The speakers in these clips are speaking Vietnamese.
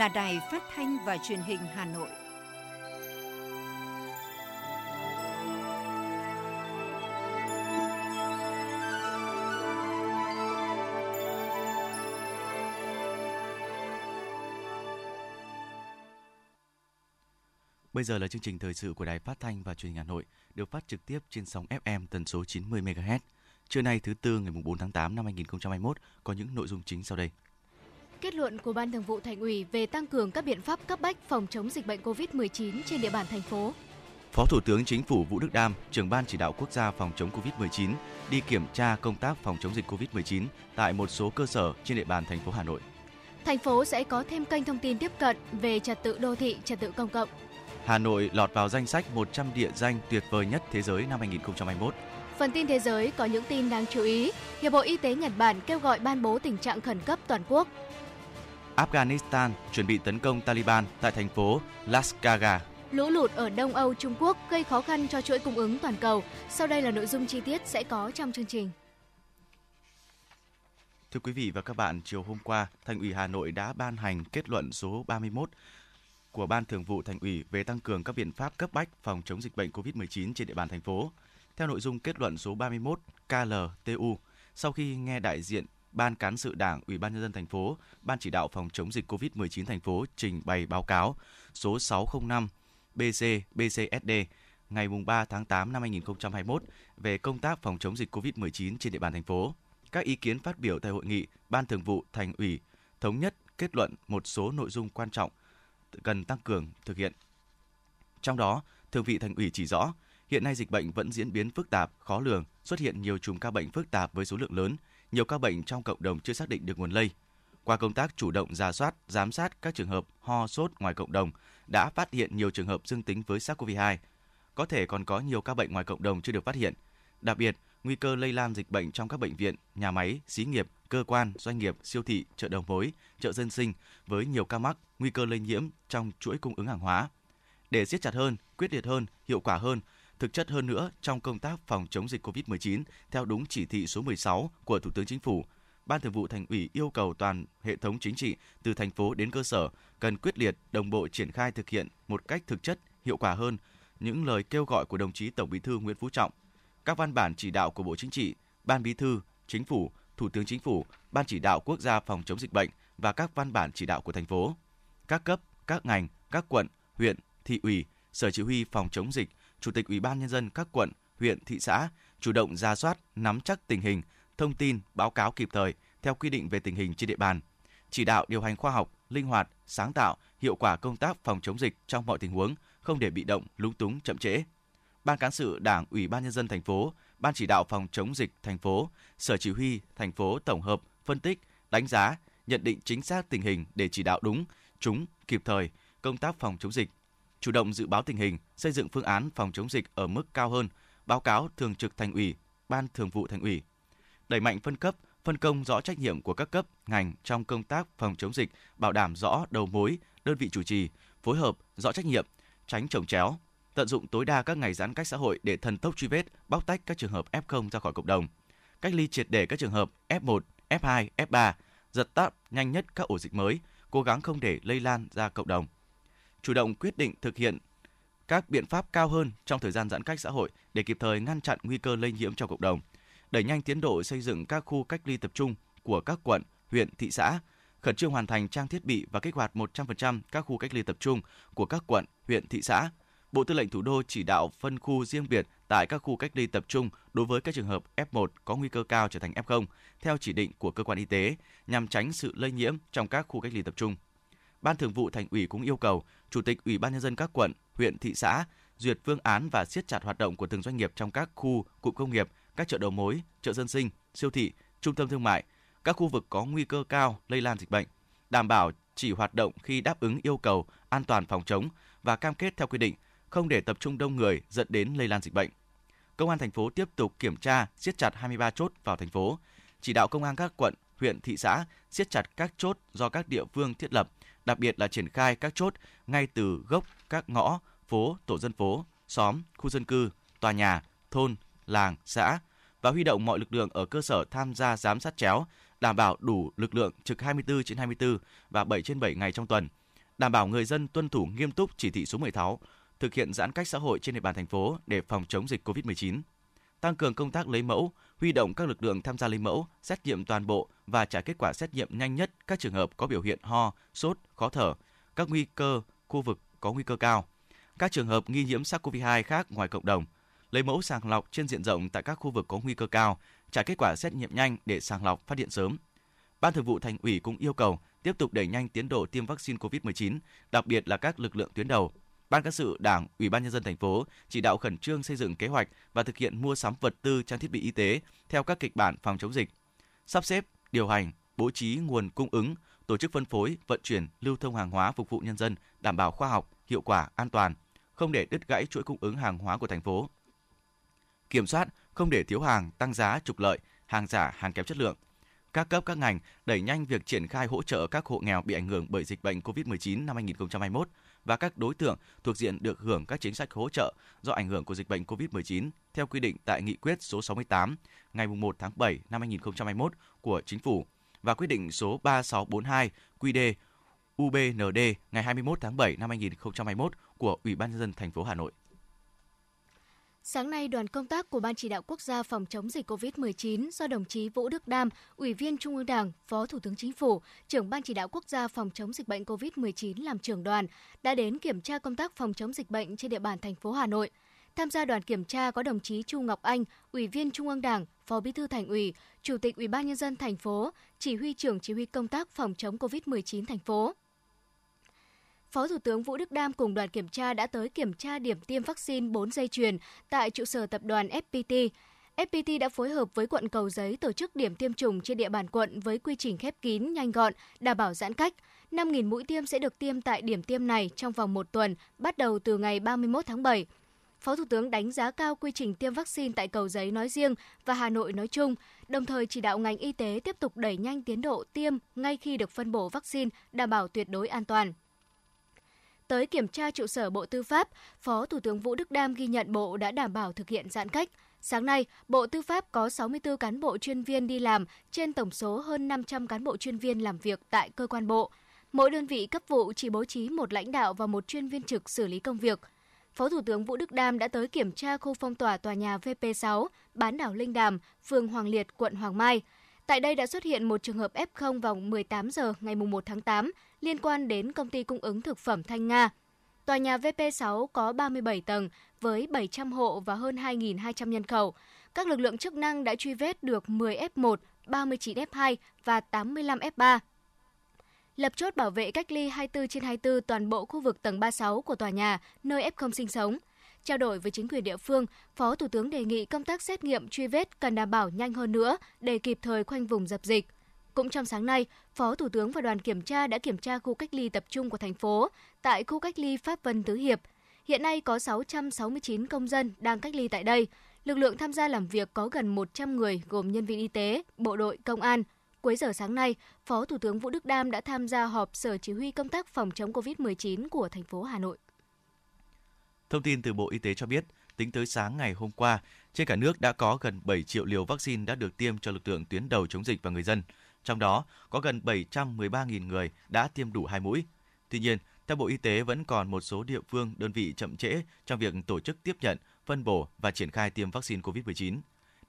là Đài Phát thanh và Truyền hình Hà Nội. Bây giờ là chương trình thời sự của Đài Phát thanh và Truyền hình Hà Nội, được phát trực tiếp trên sóng FM tần số 90 MHz. Trưa nay thứ tư ngày 4 tháng 8 năm 2021 có những nội dung chính sau đây. Kết luận của Ban Thường vụ Thành ủy về tăng cường các biện pháp cấp bách phòng chống dịch bệnh COVID-19 trên địa bàn thành phố. Phó Thủ tướng Chính phủ Vũ Đức Đam, trưởng ban chỉ đạo quốc gia phòng chống COVID-19 đi kiểm tra công tác phòng chống dịch COVID-19 tại một số cơ sở trên địa bàn thành phố Hà Nội. Thành phố sẽ có thêm kênh thông tin tiếp cận về trật tự đô thị, trật tự công cộng. Hà Nội lọt vào danh sách 100 địa danh tuyệt vời nhất thế giới năm 2021. Phần tin thế giới có những tin đáng chú ý. Hiệp hội Y tế Nhật Bản kêu gọi ban bố tình trạng khẩn cấp toàn quốc. Afghanistan chuẩn bị tấn công Taliban tại thành phố Lashkargah. Lũ lụt ở Đông Âu, Trung Quốc gây khó khăn cho chuỗi cung ứng toàn cầu. Sau đây là nội dung chi tiết sẽ có trong chương trình. Thưa quý vị và các bạn, chiều hôm qua, Thành ủy Hà Nội đã ban hành kết luận số 31 của Ban Thường vụ Thành ủy về tăng cường các biện pháp cấp bách phòng chống dịch bệnh COVID-19 trên địa bàn thành phố. Theo nội dung kết luận số 31 KLTU, sau khi nghe đại diện Ban cán sự Đảng, Ủy ban nhân dân thành phố, Ban chỉ đạo phòng chống dịch COVID-19 thành phố trình bày báo cáo số 605 BC BCSD ngày 3 tháng 8 năm 2021 về công tác phòng chống dịch COVID-19 trên địa bàn thành phố. Các ý kiến phát biểu tại hội nghị, Ban Thường vụ Thành ủy thống nhất kết luận một số nội dung quan trọng cần tăng cường thực hiện. Trong đó, Thường vị Thành ủy chỉ rõ, hiện nay dịch bệnh vẫn diễn biến phức tạp, khó lường, xuất hiện nhiều chùm ca bệnh phức tạp với số lượng lớn, nhiều ca bệnh trong cộng đồng chưa xác định được nguồn lây. Qua công tác chủ động ra soát, giám sát các trường hợp ho sốt ngoài cộng đồng, đã phát hiện nhiều trường hợp dương tính với SARS-CoV-2. Có thể còn có nhiều ca bệnh ngoài cộng đồng chưa được phát hiện. Đặc biệt, nguy cơ lây lan dịch bệnh trong các bệnh viện, nhà máy, xí nghiệp, cơ quan, doanh nghiệp, siêu thị, chợ đầu mối, chợ dân sinh với nhiều ca mắc, nguy cơ lây nhiễm trong chuỗi cung ứng hàng hóa. Để siết chặt hơn, quyết liệt hơn, hiệu quả hơn, thực chất hơn nữa trong công tác phòng chống dịch COVID-19 theo đúng chỉ thị số 16 của Thủ tướng Chính phủ, Ban Thường vụ Thành ủy yêu cầu toàn hệ thống chính trị từ thành phố đến cơ sở cần quyết liệt, đồng bộ triển khai thực hiện một cách thực chất, hiệu quả hơn những lời kêu gọi của đồng chí Tổng Bí thư Nguyễn Phú Trọng, các văn bản chỉ đạo của Bộ Chính trị, Ban Bí thư, Chính phủ, Thủ tướng Chính phủ, Ban chỉ đạo quốc gia phòng chống dịch bệnh và các văn bản chỉ đạo của thành phố. Các cấp, các ngành, các quận, huyện, thị ủy, sở chỉ huy phòng chống dịch, chủ tịch ủy ban nhân dân các quận, huyện, thị xã chủ động ra soát, nắm chắc tình hình, thông tin, báo cáo kịp thời theo quy định về tình hình trên địa bàn, chỉ đạo điều hành khoa học, linh hoạt, sáng tạo, hiệu quả công tác phòng chống dịch trong mọi tình huống, không để bị động, lúng túng, chậm trễ. Ban cán sự Đảng Ủy ban nhân dân thành phố, Ban chỉ đạo phòng chống dịch thành phố, Sở chỉ huy thành phố tổng hợp, phân tích, đánh giá, nhận định chính xác tình hình để chỉ đạo đúng, trúng, kịp thời công tác phòng chống dịch, chủ động dự báo tình hình, xây dựng phương án phòng chống dịch ở mức cao hơn, báo cáo thường trực thành ủy, ban thường vụ thành ủy. Đẩy mạnh phân cấp, phân công rõ trách nhiệm của các cấp, ngành trong công tác phòng chống dịch, bảo đảm rõ đầu mối, đơn vị chủ trì, phối hợp, rõ trách nhiệm, tránh trồng chéo, tận dụng tối đa các ngày giãn cách xã hội để thần tốc truy vết, bóc tách các trường hợp F0 ra khỏi cộng đồng, cách ly triệt để các trường hợp F1, F2, F3, giật tắt nhanh nhất các ổ dịch mới, cố gắng không để lây lan ra cộng đồng. Chủ động quyết định thực hiện các biện pháp cao hơn trong thời gian giãn cách xã hội để kịp thời ngăn chặn nguy cơ lây nhiễm trong cộng đồng, đẩy nhanh tiến độ xây dựng các khu cách ly tập trung của các quận, huyện, thị xã, khẩn trương hoàn thành trang thiết bị và kích hoạt 100% các khu cách ly tập trung của các quận, huyện, thị xã. Bộ Tư lệnh Thủ đô chỉ đạo phân khu riêng biệt tại các khu cách ly tập trung đối với các trường hợp F1 có nguy cơ cao trở thành F0 theo chỉ định của cơ quan y tế nhằm tránh sự lây nhiễm trong các khu cách ly tập trung. Ban Thường vụ Thành ủy cũng yêu cầu Chủ tịch Ủy ban nhân dân các quận, huyện, thị xã duyệt phương án và siết chặt hoạt động của từng doanh nghiệp trong các khu, cụm công nghiệp, các chợ đầu mối, chợ dân sinh, siêu thị, trung tâm thương mại, các khu vực có nguy cơ cao lây lan dịch bệnh, đảm bảo chỉ hoạt động khi đáp ứng yêu cầu an toàn phòng chống và cam kết theo quy định, không để tập trung đông người dẫn đến lây lan dịch bệnh. Công an thành phố tiếp tục kiểm tra, siết chặt 23 chốt vào thành phố, chỉ đạo công an các quận, huyện, thị xã siết chặt các chốt do các địa phương thiết lập, đặc biệt là triển khai các chốt ngay từ gốc các ngõ, phố, tổ dân phố, xóm, khu dân cư, tòa nhà, thôn, làng, xã và huy động mọi lực lượng ở cơ sở tham gia giám sát chéo, đảm bảo đủ lực lượng trực 24 trên 24 và 7 trên 7 ngày trong tuần, đảm bảo người dân tuân thủ nghiêm túc chỉ thị số 16, thực hiện giãn cách xã hội trên địa bàn thành phố để phòng chống dịch COVID-19. Tăng cường công tác lấy mẫu, huy động các lực lượng tham gia lấy mẫu, xét nghiệm toàn bộ và trả kết quả xét nghiệm nhanh nhất các trường hợp có biểu hiện ho, sốt, khó thở, các nguy cơ khu vực có nguy cơ cao, các trường hợp nghi nhiễm SARS-CoV-2 khác ngoài cộng đồng, lấy mẫu sàng lọc trên diện rộng tại các khu vực có nguy cơ cao, trả kết quả xét nghiệm nhanh để sàng lọc phát hiện sớm. Ban Thường vụ Thành ủy cũng yêu cầu tiếp tục đẩy nhanh tiến độ tiêm vaccine COVID-19, đặc biệt là các lực lượng tuyến đầu. Ban cán sự Đảng, Ủy ban nhân dân thành phố chỉ đạo khẩn trương xây dựng kế hoạch và thực hiện mua sắm vật tư trang thiết bị y tế theo các kịch bản phòng chống dịch. Sắp xếp, điều hành, bố trí nguồn cung ứng, tổ chức phân phối, vận chuyển, lưu thông hàng hóa phục vụ nhân dân đảm bảo khoa học, hiệu quả, an toàn, không để đứt gãy chuỗi cung ứng hàng hóa của thành phố. Kiểm soát không để thiếu hàng, tăng giá, trục lợi, hàng giả, hàng kém chất lượng. Các cấp các ngành đẩy nhanh việc triển khai hỗ trợ các hộ nghèo bị ảnh hưởng bởi dịch bệnh COVID-19 năm 2021 và các đối tượng thuộc diện được hưởng các chính sách hỗ trợ do ảnh hưởng của dịch bệnh COVID-19 theo quy định tại Nghị quyết số 68 ngày 1 tháng 7 năm 2021 của Chính phủ và quyết định số 3642 QĐ UBND ngày 21 tháng 7 năm 2021 của Ủy ban nhân dân thành phố Hà Nội. Sáng nay, đoàn công tác của Ban chỉ đạo quốc gia phòng chống dịch COVID-19 do đồng chí Vũ Đức Đam, Ủy viên Trung ương Đảng, Phó Thủ tướng Chính phủ, trưởng Ban chỉ đạo quốc gia phòng chống dịch bệnh COVID-19 làm trưởng đoàn, đã đến kiểm tra công tác phòng chống dịch bệnh trên địa bàn thành phố Hà Nội. Tham gia đoàn kiểm tra có đồng chí Chu Ngọc Anh, Ủy viên Trung ương Đảng, Phó Bí thư Thành ủy, Chủ tịch Ủy ban nhân dân thành phố, Chỉ huy trưởng Chỉ huy công tác phòng chống COVID-19 thành phố. Phó Thủ tướng Vũ Đức Đam cùng đoàn kiểm tra đã tới kiểm tra điểm tiêm vaccine 4 dây chuyền tại trụ sở tập đoàn FPT. FPT đã phối hợp với quận Cầu Giấy tổ chức điểm tiêm chủng trên địa bàn quận với quy trình khép kín, nhanh gọn, đảm bảo giãn cách. 5.000 mũi tiêm sẽ được tiêm tại điểm tiêm này trong vòng một tuần, bắt đầu từ ngày 31 tháng 7. Phó Thủ tướng đánh giá cao quy trình tiêm vaccine tại Cầu Giấy nói riêng và Hà Nội nói chung, đồng thời chỉ đạo ngành y tế tiếp tục đẩy nhanh tiến độ tiêm ngay khi được phân bổ vaccine, đảm bảo tuyệt đối an toàn. Tới kiểm tra trụ sở Bộ Tư pháp, Phó Thủ tướng Vũ Đức Đam ghi nhận Bộ đã đảm bảo thực hiện giãn cách. Sáng nay, Bộ Tư pháp có 64 cán bộ chuyên viên đi làm trên tổng số hơn 500 cán bộ chuyên viên làm việc tại cơ quan bộ. Mỗi đơn vị cấp vụ chỉ bố trí một lãnh đạo và một chuyên viên trực xử lý công việc. Phó Thủ tướng Vũ Đức Đam đã tới kiểm tra khu phong tỏa tòa nhà VP6, bán đảo Linh Đàm, phường Hoàng Liệt, quận Hoàng Mai. Tại đây đã xuất hiện một trường hợp F0 vào 18 giờ ngày 1 tháng 8 liên quan đến công ty cung ứng thực phẩm Thanh Nga. Tòa nhà VP6 có 37 tầng với 700 hộ và hơn 2.200 nhân khẩu. Các lực lượng chức năng đã truy vết được 10 F1, 39 F2 và 85 F3. Lập chốt bảo vệ cách ly 24 trên 24 toàn bộ khu vực tầng 36 của tòa nhà, nơi F0 sinh sống. Trao đổi với chính quyền địa phương, Phó Thủ tướng đề nghị công tác xét nghiệm truy vết cần đảm bảo nhanh hơn nữa để kịp thời khoanh vùng dập dịch. Cũng trong sáng nay, Phó Thủ tướng và đoàn kiểm tra đã kiểm tra khu cách ly tập trung của thành phố tại khu cách ly Pháp Vân Tứ Hiệp. Hiện nay có 669 công dân đang cách ly tại đây. Lực lượng tham gia làm việc có gần 100 người gồm nhân viên y tế, bộ đội, công an. Cuối giờ sáng nay, Phó Thủ tướng Vũ Đức Đam đã tham gia họp Sở Chỉ huy công tác phòng chống COVID-19 của thành phố Hà Nội. Thông tin từ Bộ Y tế cho biết, tính tới sáng ngày hôm qua, trên cả nước đã có gần 7 triệu liều vaccine đã được tiêm cho lực lượng tuyến đầu chống dịch và người dân. Trong đó, có gần 713.000 người đã tiêm đủ hai mũi. Tuy nhiên, theo Bộ Y tế vẫn còn một số địa phương, đơn vị chậm trễ trong việc tổ chức tiếp nhận, phân bổ và triển khai tiêm vaccine COVID-19.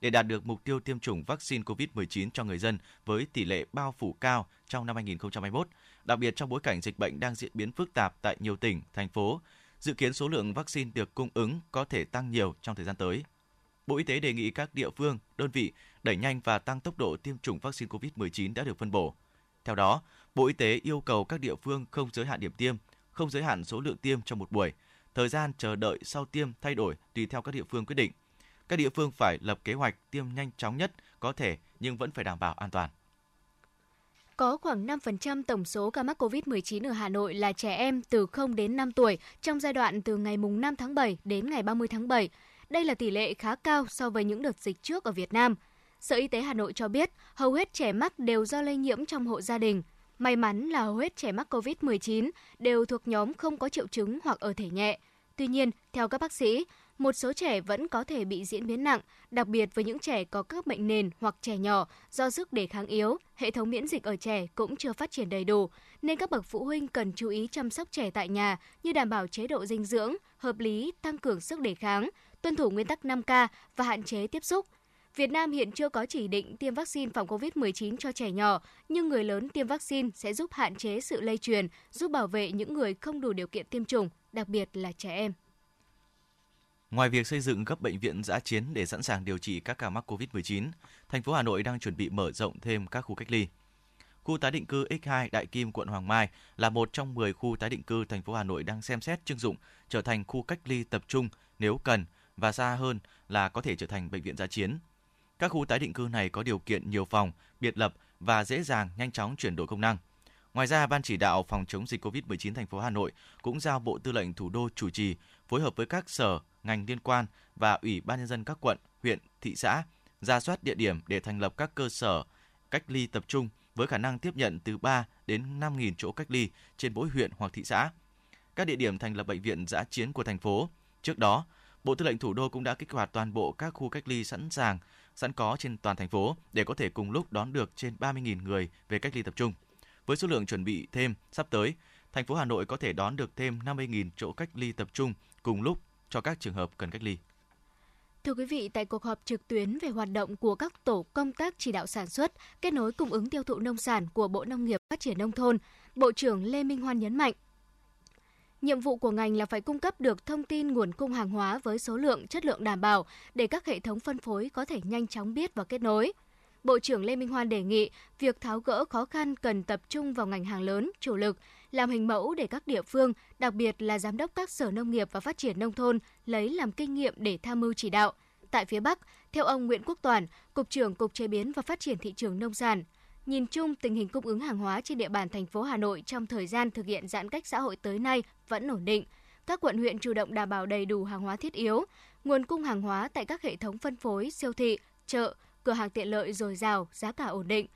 Để đạt được mục tiêu tiêm chủng vaccine COVID-19 cho người dân với tỷ lệ bao phủ cao trong năm 2021, đặc biệt trong bối cảnh dịch bệnh đang diễn biến phức tạp tại nhiều tỉnh, thành phố, dự kiến số lượng vaccine được cung ứng có thể tăng nhiều trong thời gian tới. Bộ Y tế đề nghị các địa phương, đơn vị đẩy nhanh và tăng tốc độ tiêm chủng vaccine COVID-19 đã được phân bổ. Theo đó, Bộ Y tế yêu cầu các địa phương không giới hạn điểm tiêm, không giới hạn số lượng tiêm trong một buổi, thời gian chờ đợi sau tiêm thay đổi tùy theo các địa phương quyết định. Các địa phương phải lập kế hoạch tiêm nhanh chóng nhất có thể nhưng vẫn phải đảm bảo an toàn. Có khoảng 5% tổng số ca mắc COVID-19 ở Hà Nội là trẻ em từ 0 đến 5 tuổi trong giai đoạn từ ngày 5 tháng 7 đến ngày 30 tháng 7. Đây là tỷ lệ khá cao so với những đợt dịch trước ở Việt Nam. Sở Y tế Hà Nội cho biết hầu hết trẻ mắc đều do lây nhiễm trong hộ gia đình. May mắn là hầu hết trẻ mắc COVID-19 đều thuộc nhóm không có triệu chứng hoặc ở thể nhẹ. Tuy nhiên, theo các bác sĩ, một số trẻ vẫn có thể bị diễn biến nặng, đặc biệt với những trẻ có các bệnh nền hoặc trẻ nhỏ do sức đề kháng yếu, hệ thống miễn dịch ở trẻ cũng chưa phát triển đầy đủ, nên các bậc phụ huynh cần chú ý chăm sóc trẻ tại nhà như đảm bảo chế độ dinh dưỡng, hợp lý, tăng cường sức đề kháng, tuân thủ nguyên tắc 5K và hạn chế tiếp xúc. Việt Nam hiện chưa có chỉ định tiêm vaccine phòng COVID-19 cho trẻ nhỏ, nhưng người lớn tiêm vaccine sẽ giúp hạn chế sự lây truyền, giúp bảo vệ những người không đủ điều kiện tiêm chủng, đặc biệt là trẻ em. Ngoài việc xây dựng các bệnh viện giã chiến để sẵn sàng điều trị các ca mắc COVID-19, thành phố Hà Nội đang chuẩn bị mở rộng thêm các khu cách ly. Khu tái định cư X2 Đại Kim, quận Hoàng Mai là một trong 10 khu tái định cư thành phố Hà Nội đang xem xét trưng dụng trở thành khu cách ly tập trung nếu cần và xa hơn là có thể trở thành bệnh viện giã chiến. Các khu tái định cư này có điều kiện nhiều phòng, biệt lập và dễ dàng nhanh chóng chuyển đổi công năng. Ngoài ra, Ban chỉ đạo phòng chống dịch COVID-19 thành phố Hà Nội cũng giao Bộ Tư lệnh Thủ đô chủ trì phối hợp với các sở, ngành liên quan và Ủy ban nhân dân các quận, huyện, thị xã ra soát địa điểm để thành lập các cơ sở cách ly tập trung với khả năng tiếp nhận từ 3 đến 5.000 chỗ cách ly trên mỗi huyện hoặc thị xã. Các địa điểm thành lập bệnh viện giã chiến của thành phố. Trước đó, Bộ Tư lệnh Thủ đô cũng đã kích hoạt toàn bộ các khu cách ly sẵn sàng, sẵn có trên toàn thành phố để có thể cùng lúc đón được trên 30.000 người về cách ly tập trung. Với số lượng chuẩn bị thêm sắp tới, thành phố Hà Nội có thể đón được thêm 50.000 chỗ cách ly tập trung cùng lúc cho các trường hợp cần cách ly. Thưa quý vị, tại cuộc họp trực tuyến về hoạt động của các tổ công tác chỉ đạo sản xuất, kết nối cung ứng tiêu thụ nông sản của Bộ Nông nghiệp Phát triển Nông thôn, Bộ trưởng Lê Minh Hoan nhấn mạnh, Nhiệm vụ của ngành là phải cung cấp được thông tin nguồn cung hàng hóa với số lượng, chất lượng đảm bảo để các hệ thống phân phối có thể nhanh chóng biết và kết nối. Bộ trưởng Lê Minh Hoan đề nghị việc tháo gỡ khó khăn cần tập trung vào ngành hàng lớn, chủ lực, làm hình mẫu để các địa phương, đặc biệt là giám đốc các sở nông nghiệp và phát triển nông thôn lấy làm kinh nghiệm để tham mưu chỉ đạo. Tại phía Bắc, theo ông Nguyễn Quốc Toàn, Cục trưởng Cục Chế biến và Phát triển thị trường nông sản, nhìn chung tình hình cung ứng hàng hóa trên địa bàn thành phố Hà Nội trong thời gian thực hiện giãn cách xã hội tới nay vẫn ổn định. Các quận huyện chủ động đảm bảo đầy đủ hàng hóa thiết yếu, nguồn cung hàng hóa tại các hệ thống phân phối, siêu thị, chợ, cửa hàng tiện lợi dồi dào, giá cả ổn định.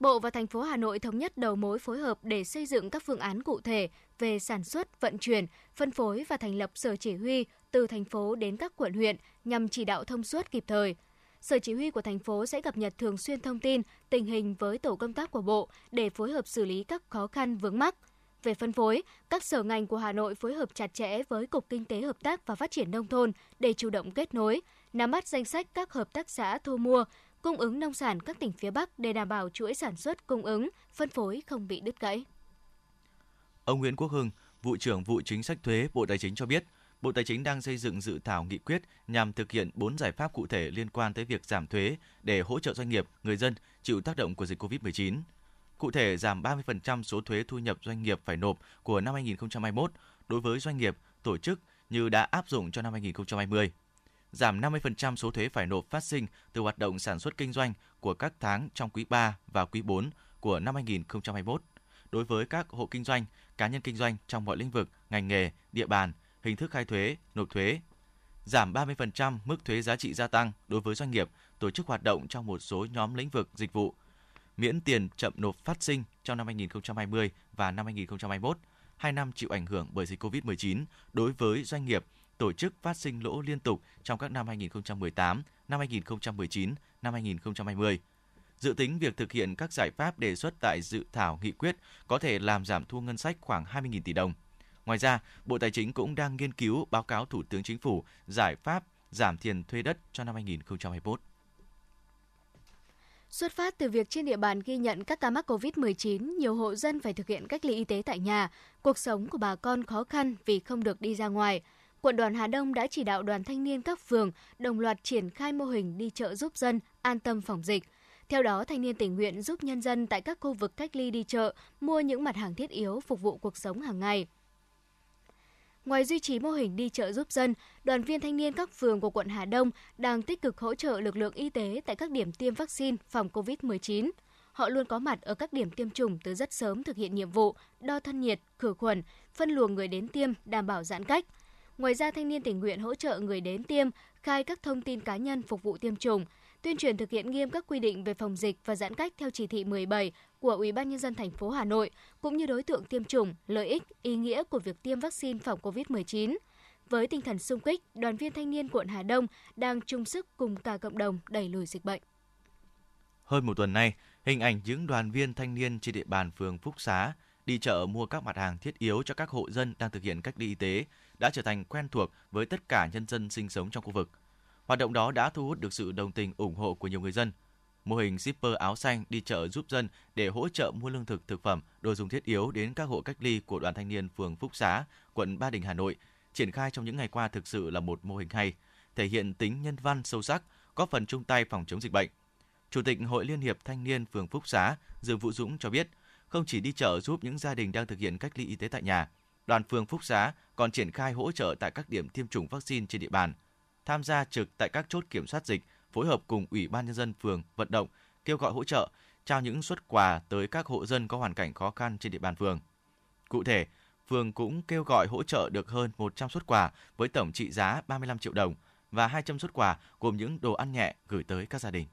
Bộ và thành phố Hà Nội thống nhất đầu mối phối hợp để xây dựng các phương án cụ thể về sản xuất, vận chuyển, phân phối và thành lập sở chỉ huy từ thành phố đến các quận huyện nhằm chỉ đạo thông suốt kịp thời. Sở chỉ huy của thành phố sẽ cập nhật thường xuyên thông tin, tình hình với tổ công tác của Bộ để phối hợp xử lý các khó khăn vướng mắc. Về phân phối, các sở ngành của Hà Nội phối hợp chặt chẽ với Cục Kinh tế Hợp tác và Phát triển Nông thôn để chủ động kết nối, nắm bắt danh sách các hợp tác xã thu mua, cung ứng nông sản các tỉnh phía Bắc để đảm bảo chuỗi sản xuất, cung ứng, phân phối không bị đứt gãy. Ông Nguyễn Quốc Hưng, vụ trưởng vụ chính sách thuế Bộ Tài chính cho biết, Bộ Tài chính đang xây dựng dự thảo nghị quyết nhằm thực hiện 4 giải pháp cụ thể liên quan tới việc giảm thuế để hỗ trợ doanh nghiệp, người dân chịu tác động của dịch COVID-19. Cụ thể, giảm 30% số thuế thu nhập doanh nghiệp phải nộp của năm 2021 đối với doanh nghiệp, tổ chức như đã áp dụng cho năm 2020 giảm 50% số thuế phải nộp phát sinh từ hoạt động sản xuất kinh doanh của các tháng trong quý 3 và quý 4 của năm 2021 đối với các hộ kinh doanh, cá nhân kinh doanh trong mọi lĩnh vực, ngành nghề, địa bàn, hình thức khai thuế, nộp thuế. Giảm 30% mức thuế giá trị gia tăng đối với doanh nghiệp, tổ chức hoạt động trong một số nhóm lĩnh vực dịch vụ. Miễn tiền chậm nộp phát sinh trong năm 2020 và năm 2021, hai năm chịu ảnh hưởng bởi dịch COVID-19 đối với doanh nghiệp tổ chức phát sinh lỗ liên tục trong các năm 2018, năm 2019, năm 2020. Dự tính việc thực hiện các giải pháp đề xuất tại dự thảo nghị quyết có thể làm giảm thu ngân sách khoảng 20.000 tỷ đồng. Ngoài ra, Bộ Tài chính cũng đang nghiên cứu báo cáo Thủ tướng Chính phủ giải pháp giảm tiền thuê đất cho năm 2021. Xuất phát từ việc trên địa bàn ghi nhận các ca mắc COVID-19, nhiều hộ dân phải thực hiện cách ly y tế tại nhà. Cuộc sống của bà con khó khăn vì không được đi ra ngoài quận đoàn Hà Đông đã chỉ đạo đoàn thanh niên các phường đồng loạt triển khai mô hình đi chợ giúp dân an tâm phòng dịch. Theo đó, thanh niên tình nguyện giúp nhân dân tại các khu vực cách ly đi chợ mua những mặt hàng thiết yếu phục vụ cuộc sống hàng ngày. Ngoài duy trì mô hình đi chợ giúp dân, đoàn viên thanh niên các phường của quận Hà Đông đang tích cực hỗ trợ lực lượng y tế tại các điểm tiêm vaccine phòng COVID-19. Họ luôn có mặt ở các điểm tiêm chủng từ rất sớm thực hiện nhiệm vụ đo thân nhiệt, khử khuẩn, phân luồng người đến tiêm, đảm bảo giãn cách – Ngoài ra, thanh niên tình nguyện hỗ trợ người đến tiêm, khai các thông tin cá nhân phục vụ tiêm chủng, tuyên truyền thực hiện nghiêm các quy định về phòng dịch và giãn cách theo chỉ thị 17 của Ủy ban nhân dân thành phố Hà Nội cũng như đối tượng tiêm chủng, lợi ích, ý nghĩa của việc tiêm vaccine phòng COVID-19. Với tinh thần sung kích, đoàn viên thanh niên quận Hà Đông đang chung sức cùng cả cộng đồng đẩy lùi dịch bệnh. Hơn một tuần nay, hình ảnh những đoàn viên thanh niên trên địa bàn phường Phúc Xá đi chợ mua các mặt hàng thiết yếu cho các hộ dân đang thực hiện cách ly y tế đã trở thành quen thuộc với tất cả nhân dân sinh sống trong khu vực. Hoạt động đó đã thu hút được sự đồng tình ủng hộ của nhiều người dân. Mô hình shipper áo xanh đi chợ giúp dân để hỗ trợ mua lương thực, thực phẩm, đồ dùng thiết yếu đến các hộ cách ly của đoàn thanh niên phường Phúc Xá, quận Ba Đình, Hà Nội, triển khai trong những ngày qua thực sự là một mô hình hay, thể hiện tính nhân văn sâu sắc, góp phần chung tay phòng chống dịch bệnh. Chủ tịch Hội Liên hiệp Thanh niên phường Phúc Xá, Dương Vũ Dũng cho biết, không chỉ đi chợ giúp những gia đình đang thực hiện cách ly y tế tại nhà, đoàn phường Phúc Xá còn triển khai hỗ trợ tại các điểm tiêm chủng vaccine trên địa bàn, tham gia trực tại các chốt kiểm soát dịch, phối hợp cùng Ủy ban nhân dân phường vận động, kêu gọi hỗ trợ, trao những suất quà tới các hộ dân có hoàn cảnh khó khăn trên địa bàn phường. Cụ thể, phường cũng kêu gọi hỗ trợ được hơn 100 suất quà với tổng trị giá 35 triệu đồng và 200 suất quà gồm những đồ ăn nhẹ gửi tới các gia đình.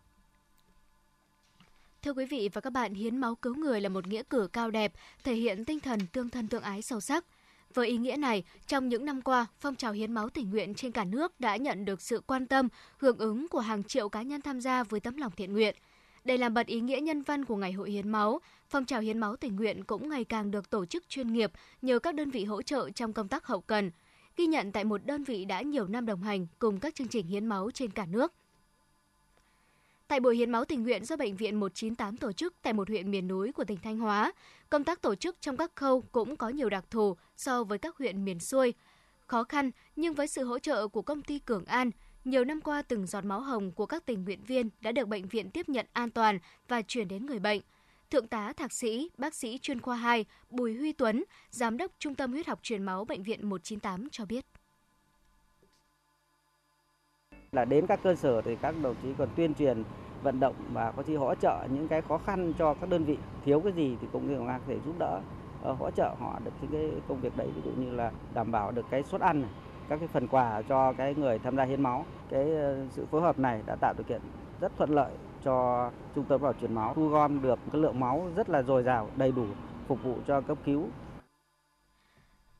Thưa quý vị và các bạn, hiến máu cứu người là một nghĩa cử cao đẹp, thể hiện tinh thần tương thân tương ái sâu sắc. Với ý nghĩa này, trong những năm qua, phong trào hiến máu tình nguyện trên cả nước đã nhận được sự quan tâm, hưởng ứng của hàng triệu cá nhân tham gia với tấm lòng thiện nguyện. Để làm bật ý nghĩa nhân văn của Ngày hội hiến máu, phong trào hiến máu tình nguyện cũng ngày càng được tổ chức chuyên nghiệp nhờ các đơn vị hỗ trợ trong công tác hậu cần. Ghi nhận tại một đơn vị đã nhiều năm đồng hành cùng các chương trình hiến máu trên cả nước. Tại buổi hiến máu tình nguyện do Bệnh viện 198 tổ chức tại một huyện miền núi của tỉnh Thanh Hóa, công tác tổ chức trong các khâu cũng có nhiều đặc thù so với các huyện miền xuôi. Khó khăn, nhưng với sự hỗ trợ của công ty Cường An, nhiều năm qua từng giọt máu hồng của các tình nguyện viên đã được bệnh viện tiếp nhận an toàn và chuyển đến người bệnh. Thượng tá Thạc sĩ, bác sĩ chuyên khoa 2 Bùi Huy Tuấn, Giám đốc Trung tâm Huyết học truyền máu Bệnh viện 198 cho biết. Là đến các cơ sở thì các đồng chí còn tuyên truyền vận động và có chi hỗ trợ những cái khó khăn cho các đơn vị. Thiếu cái gì thì cũng như là có thể giúp đỡ ờ, hỗ trợ họ được những cái công việc đấy ví dụ như là đảm bảo được cái suất ăn này, các cái phần quà cho cái người tham gia hiến máu. Cái ờ, sự phối hợp này đã tạo điều kiện rất thuận lợi cho trung tâm bảo truyền máu thu gom được cái lượng máu rất là dồi dào đầy đủ phục vụ cho cấp cứu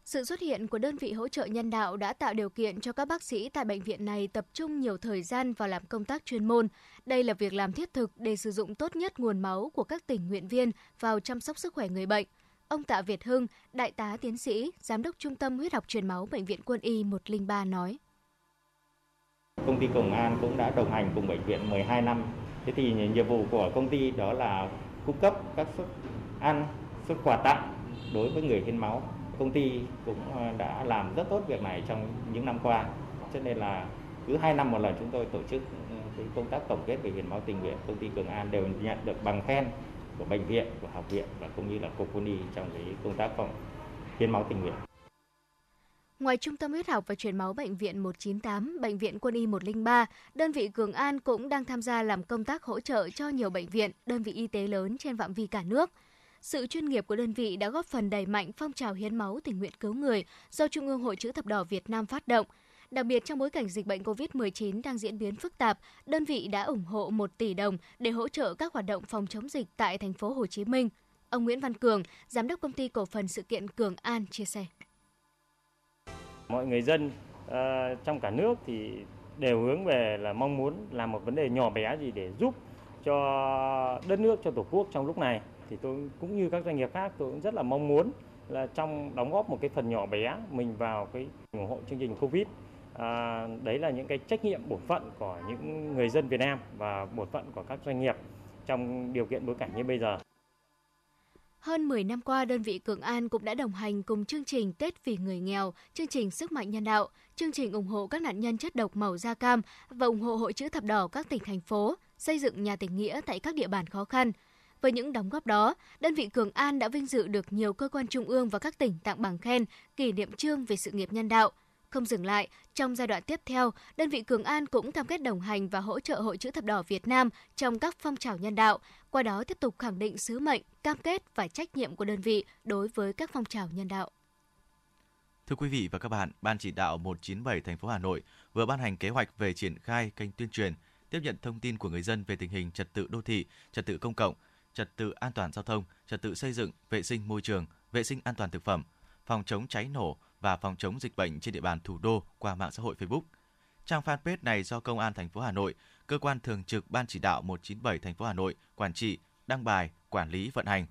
sự xuất hiện của đơn vị hỗ trợ nhân đạo đã tạo điều kiện cho các bác sĩ tại bệnh viện này tập trung nhiều thời gian vào làm công tác chuyên môn. Đây là việc làm thiết thực để sử dụng tốt nhất nguồn máu của các tình nguyện viên vào chăm sóc sức khỏe người bệnh. Ông Tạ Việt Hưng, đại tá tiến sĩ, giám đốc Trung tâm huyết học truyền máu Bệnh viện Quân y 103 nói. Công ty Công An cũng đã đồng hành cùng bệnh viện 12 năm. Thế thì nhiệm vụ của công ty đó là cung cấp các suất ăn, suất quà tặng đối với người hiến máu công ty cũng ờ, đã làm rất tốt việc này trong những năm qua cho nên là cứ hai năm một lần chúng tôi tổ chức ừ, cái công tác tổng kết về hiến máu tình nguyện công ty Cường An đều nhận được bằng khen của bệnh viện của học viện và cũng như là cục quân y trong cái công tác phòng hiến máu tình nguyện. Ngoài Trung tâm huyết học và truyền máu Bệnh viện 198, Bệnh viện Quân y 103, đơn vị Cường An cũng đang tham gia làm công tác hỗ trợ cho nhiều bệnh viện, đơn vị y tế lớn trên phạm vi cả nước – sự chuyên nghiệp của đơn vị đã góp phần đẩy mạnh phong trào hiến máu tình nguyện cứu người do Trung ương Hội chữ thập đỏ Việt Nam phát động. Đặc biệt trong bối cảnh dịch bệnh COVID-19 đang diễn biến phức tạp, đơn vị đã ủng hộ 1 tỷ đồng để hỗ trợ các hoạt động phòng chống dịch tại thành phố Hồ Chí Minh. Ông Nguyễn Văn Cường, giám đốc công ty cổ phần sự kiện Cường An chia sẻ. Mọi người dân uh, trong cả nước thì đều hướng về là mong muốn làm một vấn đề nhỏ bé gì để giúp cho đất nước, cho Tổ quốc trong lúc này thì tôi cũng như các doanh nghiệp khác tôi cũng rất là mong muốn là trong đóng góp một cái phần nhỏ bé mình vào cái ủng hộ chương trình Covid à, đấy là những cái trách nhiệm bổn phận của những người dân Việt Nam và bổn phận của các doanh nghiệp trong điều kiện bối cảnh như bây giờ. Hơn 10 năm qua, đơn vị Cường An cũng đã đồng hành cùng chương trình Tết vì người nghèo, chương trình Sức mạnh nhân đạo, chương trình ủng hộ các nạn nhân chất độc màu da cam và ủng hộ Hội chữ thập đỏ các tỉnh thành phố, xây dựng nhà tình nghĩa tại các địa bàn khó khăn – với những đóng góp đó, đơn vị Cường An đã vinh dự được nhiều cơ quan trung ương và các tỉnh tặng bằng khen, kỷ niệm trương về sự nghiệp nhân đạo. Không dừng lại, trong giai đoạn tiếp theo, đơn vị Cường An cũng cam kết đồng hành và hỗ trợ Hội chữ thập đỏ Việt Nam trong các phong trào nhân đạo, qua đó tiếp tục khẳng định sứ mệnh, cam kết và trách nhiệm của đơn vị đối với các phong trào nhân đạo. Thưa quý vị và các bạn, Ban chỉ đạo 197 thành phố Hà Nội vừa ban hành kế hoạch về triển khai kênh tuyên truyền, tiếp nhận thông tin của người dân về tình hình trật tự đô thị, trật tự công cộng, trật tự an toàn giao thông, trật tự xây dựng, vệ sinh môi trường, vệ sinh an toàn thực phẩm, phòng chống cháy nổ và phòng chống dịch bệnh trên địa bàn thủ đô qua mạng xã hội Facebook. Trang fanpage này do Công an thành phố Hà Nội, cơ quan thường trực Ban chỉ đạo 197 thành phố Hà Nội quản trị, đăng bài, quản lý vận hành.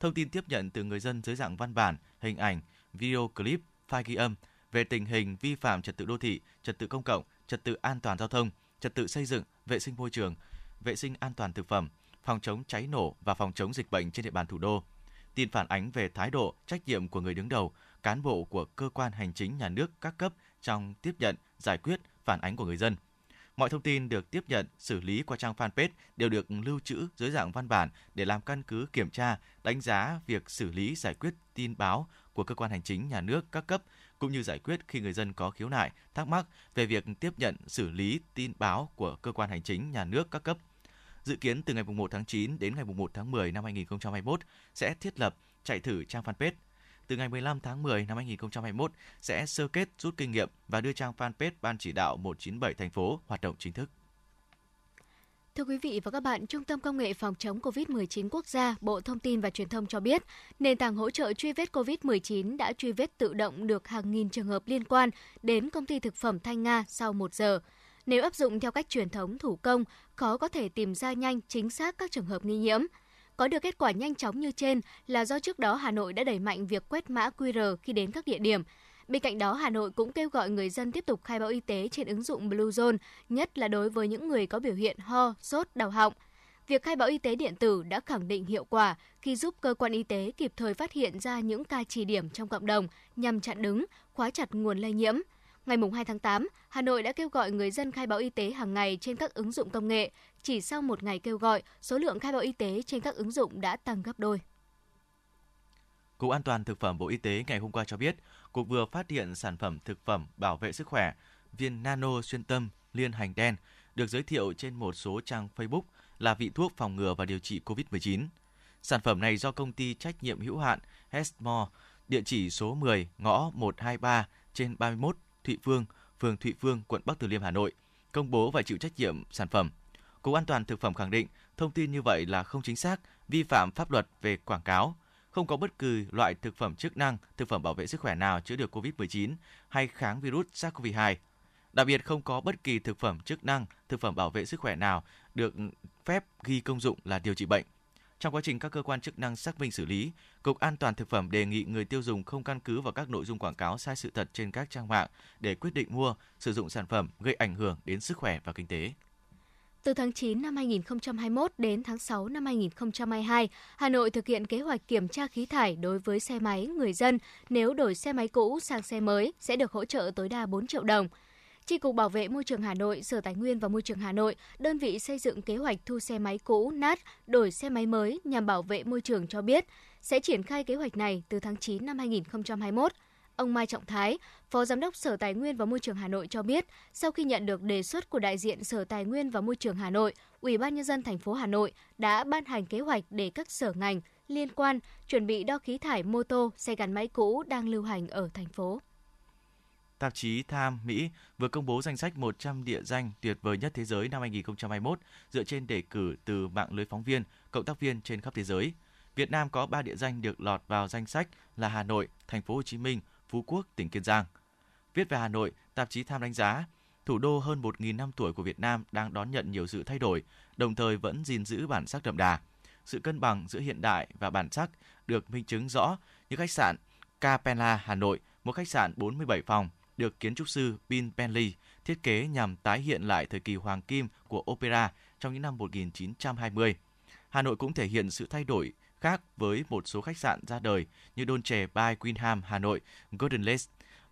Thông tin tiếp nhận từ người dân dưới dạng văn bản, hình ảnh, video clip, file ghi âm về tình hình vi phạm trật tự đô thị, trật tự công cộng, trật tự an toàn giao thông, trật tự xây dựng, vệ sinh môi trường, vệ sinh an toàn thực phẩm, phòng chống cháy nổ và phòng chống dịch bệnh trên địa bàn thủ đô. Tin phản ánh về thái độ, trách nhiệm của người đứng đầu, cán bộ của cơ quan hành chính nhà nước các cấp trong tiếp nhận, giải quyết phản ánh của người dân. Mọi thông tin được tiếp nhận, xử lý qua trang fanpage đều được lưu trữ dưới dạng văn bản để làm căn cứ kiểm tra, đánh giá việc xử lý giải quyết tin báo của cơ quan hành chính nhà nước các cấp cũng như giải quyết khi người dân có khiếu nại, thắc mắc về việc tiếp nhận, xử lý tin báo của cơ quan hành chính nhà nước các cấp. Dự kiến từ ngày 1 tháng 9 đến ngày 1 tháng 10 năm 2021 sẽ thiết lập chạy thử trang fanpage. Từ ngày 15 tháng 10 năm 2021 sẽ sơ kết rút kinh nghiệm và đưa trang fanpage Ban chỉ đạo 197 thành phố hoạt động chính thức. Thưa quý vị và các bạn, Trung tâm Công nghệ Phòng chống COVID-19 Quốc gia, Bộ Thông tin và Truyền thông cho biết, nền tảng hỗ trợ truy vết COVID-19 đã truy vết tự động được hàng nghìn trường hợp liên quan đến công ty thực phẩm Thanh Nga sau một giờ. Nếu áp dụng theo cách truyền thống thủ công, khó có thể tìm ra nhanh chính xác các trường hợp nghi nhiễm. Có được kết quả nhanh chóng như trên là do trước đó Hà Nội đã đẩy mạnh việc quét mã QR khi đến các địa điểm. Bên cạnh đó, Hà Nội cũng kêu gọi người dân tiếp tục khai báo y tế trên ứng dụng Bluezone, nhất là đối với những người có biểu hiện ho, sốt, đau họng. Việc khai báo y tế điện tử đã khẳng định hiệu quả khi giúp cơ quan y tế kịp thời phát hiện ra những ca trì điểm trong cộng đồng nhằm chặn đứng, khóa chặt nguồn lây nhiễm. Ngày 2 tháng 8, Hà Nội đã kêu gọi người dân khai báo y tế hàng ngày trên các ứng dụng công nghệ. Chỉ sau một ngày kêu gọi, số lượng khai báo y tế trên các ứng dụng đã tăng gấp đôi. Cục An toàn Thực phẩm Bộ Y tế ngày hôm qua cho biết, Cục vừa phát hiện sản phẩm thực phẩm bảo vệ sức khỏe viên nano xuyên tâm liên hành đen được giới thiệu trên một số trang Facebook là vị thuốc phòng ngừa và điều trị COVID-19. Sản phẩm này do công ty trách nhiệm hữu hạn Hesmore, địa chỉ số 10 ngõ 123 trên 31 Thụy Phương, phường Thụy Phương, quận Bắc Từ Liêm, Hà Nội, công bố và chịu trách nhiệm sản phẩm. Cục An toàn thực phẩm khẳng định thông tin như vậy là không chính xác, vi phạm pháp luật về quảng cáo, không có bất cứ loại thực phẩm chức năng, thực phẩm bảo vệ sức khỏe nào chữa được COVID-19 hay kháng virus SARS-CoV-2. Đặc biệt không có bất kỳ thực phẩm chức năng, thực phẩm bảo vệ sức khỏe nào được phép ghi công dụng là điều trị bệnh. Trong quá trình các cơ quan chức năng xác minh xử lý, Cục An toàn thực phẩm đề nghị người tiêu dùng không căn cứ vào các nội dung quảng cáo sai sự thật trên các trang mạng để quyết định mua, sử dụng sản phẩm gây ảnh hưởng đến sức khỏe và kinh tế. Từ tháng 9 năm 2021 đến tháng 6 năm 2022, Hà Nội thực hiện kế hoạch kiểm tra khí thải đối với xe máy người dân. Nếu đổi xe máy cũ sang xe mới sẽ được hỗ trợ tối đa 4 triệu đồng. Tri Cục Bảo vệ Môi trường Hà Nội, Sở Tài nguyên và Môi trường Hà Nội, đơn vị xây dựng kế hoạch thu xe máy cũ, nát, đổi xe máy mới nhằm bảo vệ môi trường cho biết, sẽ triển khai kế hoạch này từ tháng 9 năm 2021. Ông Mai Trọng Thái, Phó Giám đốc Sở Tài nguyên và Môi trường Hà Nội cho biết, sau khi nhận được đề xuất của đại diện Sở Tài nguyên và Môi trường Hà Nội, Ủy ban nhân dân thành phố Hà Nội đã ban hành kế hoạch để các sở ngành liên quan chuẩn bị đo khí thải mô tô, xe gắn máy cũ đang lưu hành ở thành phố. Tạp chí Time Mỹ vừa công bố danh sách 100 địa danh tuyệt vời nhất thế giới năm 2021 dựa trên đề cử từ mạng lưới phóng viên, cộng tác viên trên khắp thế giới. Việt Nam có 3 địa danh được lọt vào danh sách là Hà Nội, Thành phố Hồ Chí Minh, Phú Quốc, tỉnh Kiên Giang. Viết về Hà Nội, tạp chí Time đánh giá, thủ đô hơn 1.000 năm tuổi của Việt Nam đang đón nhận nhiều sự thay đổi, đồng thời vẫn gìn giữ bản sắc đậm đà. Sự cân bằng giữa hiện đại và bản sắc được minh chứng rõ như khách sạn Capella Hà Nội, một khách sạn 47 phòng, được kiến trúc sư Bill Bentley thiết kế nhằm tái hiện lại thời kỳ hoàng kim của opera trong những năm 1920. Hà Nội cũng thể hiện sự thay đổi khác với một số khách sạn ra đời như Dolce by Queenham Hà Nội, Golden Lace,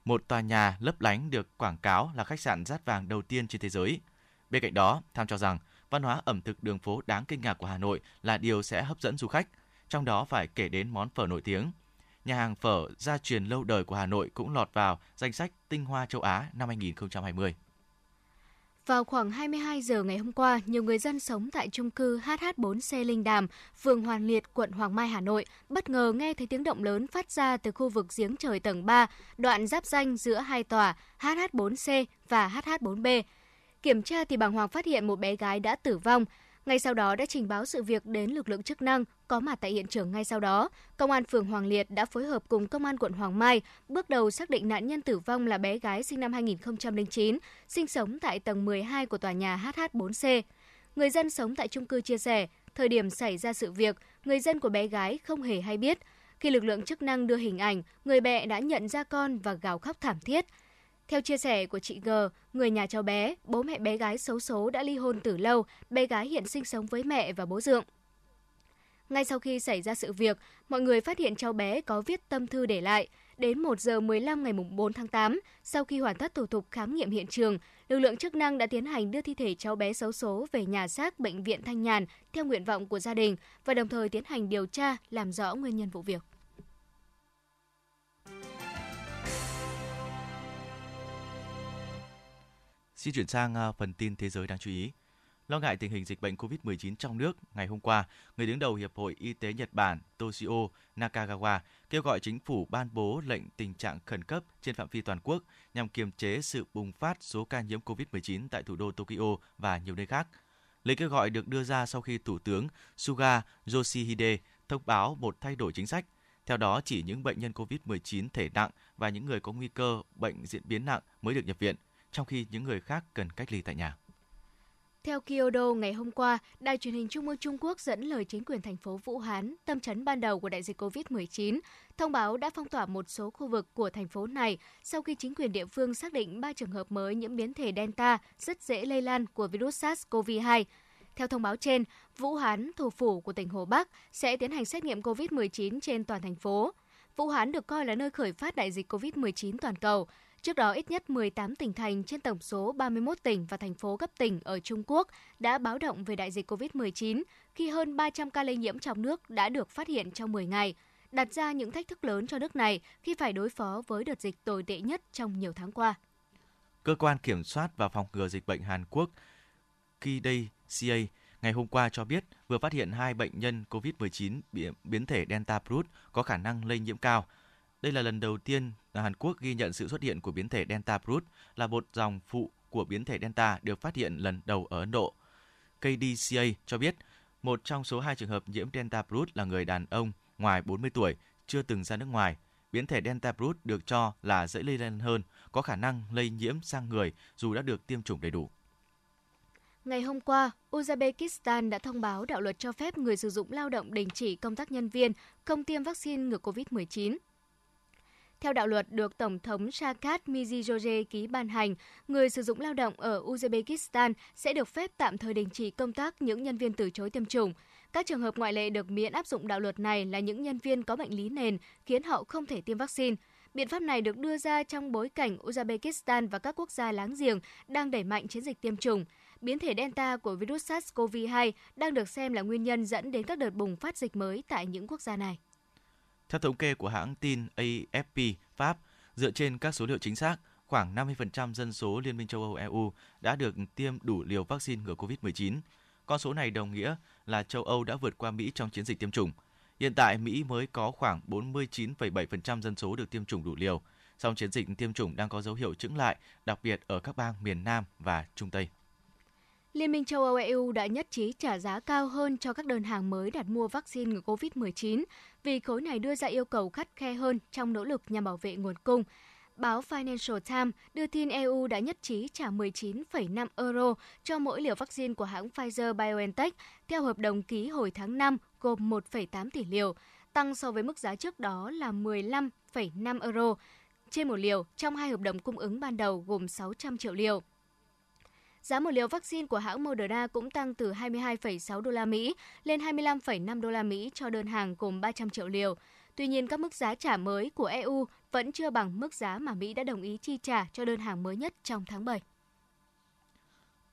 một tòa nhà lấp lánh được quảng cáo là khách sạn rát vàng đầu tiên trên thế giới. Bên cạnh đó, tham cho rằng văn hóa ẩm thực đường phố đáng kinh ngạc của Hà Nội là điều sẽ hấp dẫn du khách, trong đó phải kể đến món phở nổi tiếng. Nhà hàng phở gia truyền lâu đời của Hà Nội cũng lọt vào danh sách tinh hoa châu Á năm 2020. Vào khoảng 22 giờ ngày hôm qua, nhiều người dân sống tại chung cư HH4C Linh Đàm, phường Hoàn Liệt, quận Hoàng Mai, Hà Nội, bất ngờ nghe thấy tiếng động lớn phát ra từ khu vực giếng trời tầng 3, đoạn giáp danh giữa hai tòa HH4C và HH4B. Kiểm tra thì bàng hoàng phát hiện một bé gái đã tử vong. Ngay sau đó đã trình báo sự việc đến lực lượng chức năng có mặt tại hiện trường ngay sau đó. Công an phường Hoàng Liệt đã phối hợp cùng công an quận Hoàng Mai bước đầu xác định nạn nhân tử vong là bé gái sinh năm 2009, sinh sống tại tầng 12 của tòa nhà HH4C. Người dân sống tại chung cư chia sẻ, thời điểm xảy ra sự việc, người dân của bé gái không hề hay biết. Khi lực lượng chức năng đưa hình ảnh, người mẹ đã nhận ra con và gào khóc thảm thiết. Theo chia sẻ của chị G, người nhà cháu bé, bố mẹ bé gái xấu số đã ly hôn từ lâu, bé gái hiện sinh sống với mẹ và bố dượng. Ngay sau khi xảy ra sự việc, mọi người phát hiện cháu bé có viết tâm thư để lại. Đến 1 giờ 15 ngày 4 tháng 8, sau khi hoàn tất thủ tục khám nghiệm hiện trường, lực lượng chức năng đã tiến hành đưa thi thể cháu bé xấu số về nhà xác bệnh viện Thanh Nhàn theo nguyện vọng của gia đình và đồng thời tiến hành điều tra làm rõ nguyên nhân vụ việc. Xin chuyển sang à, phần tin thế giới đáng chú ý. Lo ngại tình hình dịch bệnh COVID-19 trong nước, ngày hôm qua, người đứng đầu Hiệp hội Y tế Nhật Bản Toshio Nakagawa kêu gọi chính phủ ban bố lệnh tình trạng khẩn cấp trên phạm vi toàn quốc nhằm kiềm chế sự bùng phát số ca nhiễm COVID-19 tại thủ đô Tokyo và nhiều nơi khác. Lời kêu gọi được đưa ra sau khi Thủ tướng Suga Yoshihide thông báo một thay đổi chính sách. Theo đó, chỉ những bệnh nhân COVID-19 thể nặng và những người có nguy cơ bệnh diễn biến nặng mới được nhập viện, trong khi những người khác cần cách ly tại nhà. Theo Kyodo, ngày hôm qua, Đài truyền hình Trung ương Trung Quốc dẫn lời chính quyền thành phố Vũ Hán, tâm chấn ban đầu của đại dịch COVID-19, thông báo đã phong tỏa một số khu vực của thành phố này sau khi chính quyền địa phương xác định 3 trường hợp mới nhiễm biến thể Delta rất dễ lây lan của virus SARS-CoV-2. Theo thông báo trên, Vũ Hán, thủ phủ của tỉnh Hồ Bắc, sẽ tiến hành xét nghiệm COVID-19 trên toàn thành phố. Vũ Hán được coi là nơi khởi phát đại dịch COVID-19 toàn cầu. Trước đó, ít nhất 18 tỉnh thành trên tổng số 31 tỉnh và thành phố cấp tỉnh ở Trung Quốc đã báo động về đại dịch COVID-19 khi hơn 300 ca lây nhiễm trong nước đã được phát hiện trong 10 ngày, đặt ra những thách thức lớn cho nước này khi phải đối phó với đợt dịch tồi tệ nhất trong nhiều tháng qua. Cơ quan Kiểm soát và Phòng ngừa Dịch bệnh Hàn Quốc KDCA ngày hôm qua cho biết vừa phát hiện hai bệnh nhân COVID-19 biến thể Delta Plus có khả năng lây nhiễm cao – đây là lần đầu tiên Hàn Quốc ghi nhận sự xuất hiện của biến thể Delta Plus là một dòng phụ của biến thể Delta được phát hiện lần đầu ở Ấn Độ. KDCA cho biết, một trong số hai trường hợp nhiễm Delta Plus là người đàn ông ngoài 40 tuổi, chưa từng ra nước ngoài. Biến thể Delta Plus được cho là dễ lây lan hơn, có khả năng lây nhiễm sang người dù đã được tiêm chủng đầy đủ. Ngày hôm qua, Uzbekistan đã thông báo đạo luật cho phép người sử dụng lao động đình chỉ công tác nhân viên không tiêm vaccine ngừa COVID-19 theo đạo luật được Tổng thống Shavkat Mirziyoyev ký ban hành, người sử dụng lao động ở Uzbekistan sẽ được phép tạm thời đình chỉ công tác những nhân viên từ chối tiêm chủng. Các trường hợp ngoại lệ được miễn áp dụng đạo luật này là những nhân viên có bệnh lý nền khiến họ không thể tiêm vaccine. Biện pháp này được đưa ra trong bối cảnh Uzbekistan và các quốc gia láng giềng đang đẩy mạnh chiến dịch tiêm chủng. Biến thể Delta của virus SARS-CoV-2 đang được xem là nguyên nhân dẫn đến các đợt bùng phát dịch mới tại những quốc gia này. Theo thống kê của hãng tin AFP Pháp, dựa trên các số liệu chính xác, khoảng 50% dân số Liên minh châu Âu EU đã được tiêm đủ liều vaccine ngừa COVID-19. Con số này đồng nghĩa là châu Âu đã vượt qua Mỹ trong chiến dịch tiêm chủng. Hiện tại, Mỹ mới có khoảng 49,7% dân số được tiêm chủng đủ liều. Song chiến dịch tiêm chủng đang có dấu hiệu chững lại, đặc biệt ở các bang miền Nam và Trung Tây. Liên minh châu Âu EU đã nhất trí trả giá cao hơn cho các đơn hàng mới đặt mua vaccine ngừa COVID-19 vì khối này đưa ra yêu cầu khắt khe hơn trong nỗ lực nhằm bảo vệ nguồn cung. Báo Financial Times đưa tin EU đã nhất trí trả 19,5 euro cho mỗi liều vaccine của hãng Pfizer-BioNTech theo hợp đồng ký hồi tháng 5 gồm 1,8 tỷ liều, tăng so với mức giá trước đó là 15,5 euro trên một liều trong hai hợp đồng cung ứng ban đầu gồm 600 triệu liều. Giá một liều vaccine của hãng Moderna cũng tăng từ 22,6 đô la Mỹ lên 25,5 đô la Mỹ cho đơn hàng gồm 300 triệu liều. Tuy nhiên, các mức giá trả mới của EU vẫn chưa bằng mức giá mà Mỹ đã đồng ý chi trả cho đơn hàng mới nhất trong tháng 7.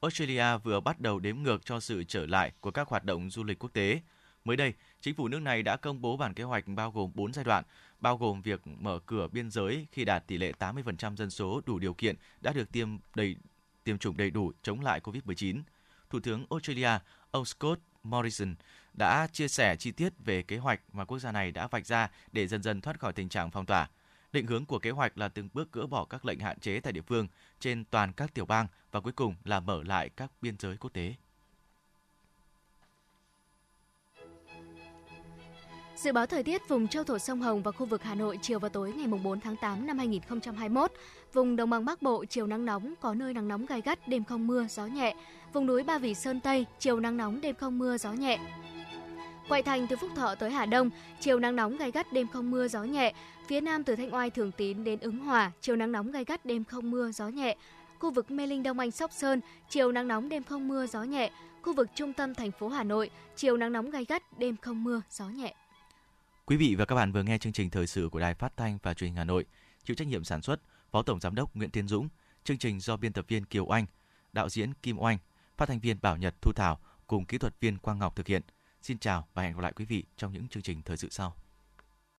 Australia vừa bắt đầu đếm ngược cho sự trở lại của các hoạt động du lịch quốc tế. Mới đây, chính phủ nước này đã công bố bản kế hoạch bao gồm 4 giai đoạn, bao gồm việc mở cửa biên giới khi đạt tỷ lệ 80% dân số đủ điều kiện đã được tiêm đầy tiêm chủng đầy đủ chống lại COVID-19. Thủ tướng Australia, ông Scott Morrison đã chia sẻ chi tiết về kế hoạch mà quốc gia này đã vạch ra để dần dần thoát khỏi tình trạng phong tỏa. Định hướng của kế hoạch là từng bước gỡ bỏ các lệnh hạn chế tại địa phương trên toàn các tiểu bang và cuối cùng là mở lại các biên giới quốc tế. Dự báo thời tiết vùng châu thổ sông Hồng và khu vực Hà Nội chiều và tối ngày 4 tháng 8 năm 2021. Vùng đồng bằng Bắc Bộ chiều nắng nóng, có nơi nắng nóng gai gắt, đêm không mưa, gió nhẹ. Vùng núi Ba Vì Sơn Tây chiều nắng nóng, đêm không mưa, gió nhẹ. Ngoại thành từ Phúc Thọ tới Hà Đông, chiều nắng nóng gai gắt, đêm không mưa, gió nhẹ. Phía Nam từ Thanh Oai Thường Tín đến Ứng Hòa, chiều nắng nóng gai gắt, đêm không mưa, gió nhẹ. Khu vực Mê Linh Đông Anh Sóc Sơn, chiều nắng nóng, đêm không mưa, gió nhẹ. Khu vực trung tâm thành phố Hà Nội, chiều nắng nóng gai gắt, đêm không mưa, gió nhẹ. Quý vị và các bạn vừa nghe chương trình thời sự của Đài Phát thanh và Truyền hình Hà Nội, chịu trách nhiệm sản xuất Phó Tổng giám đốc Nguyễn Tiến Dũng, chương trình do biên tập viên Kiều Oanh, đạo diễn Kim Oanh, phát thanh viên Bảo Nhật Thu Thảo cùng kỹ thuật viên Quang Ngọc thực hiện. Xin chào và hẹn gặp lại quý vị trong những chương trình thời sự sau.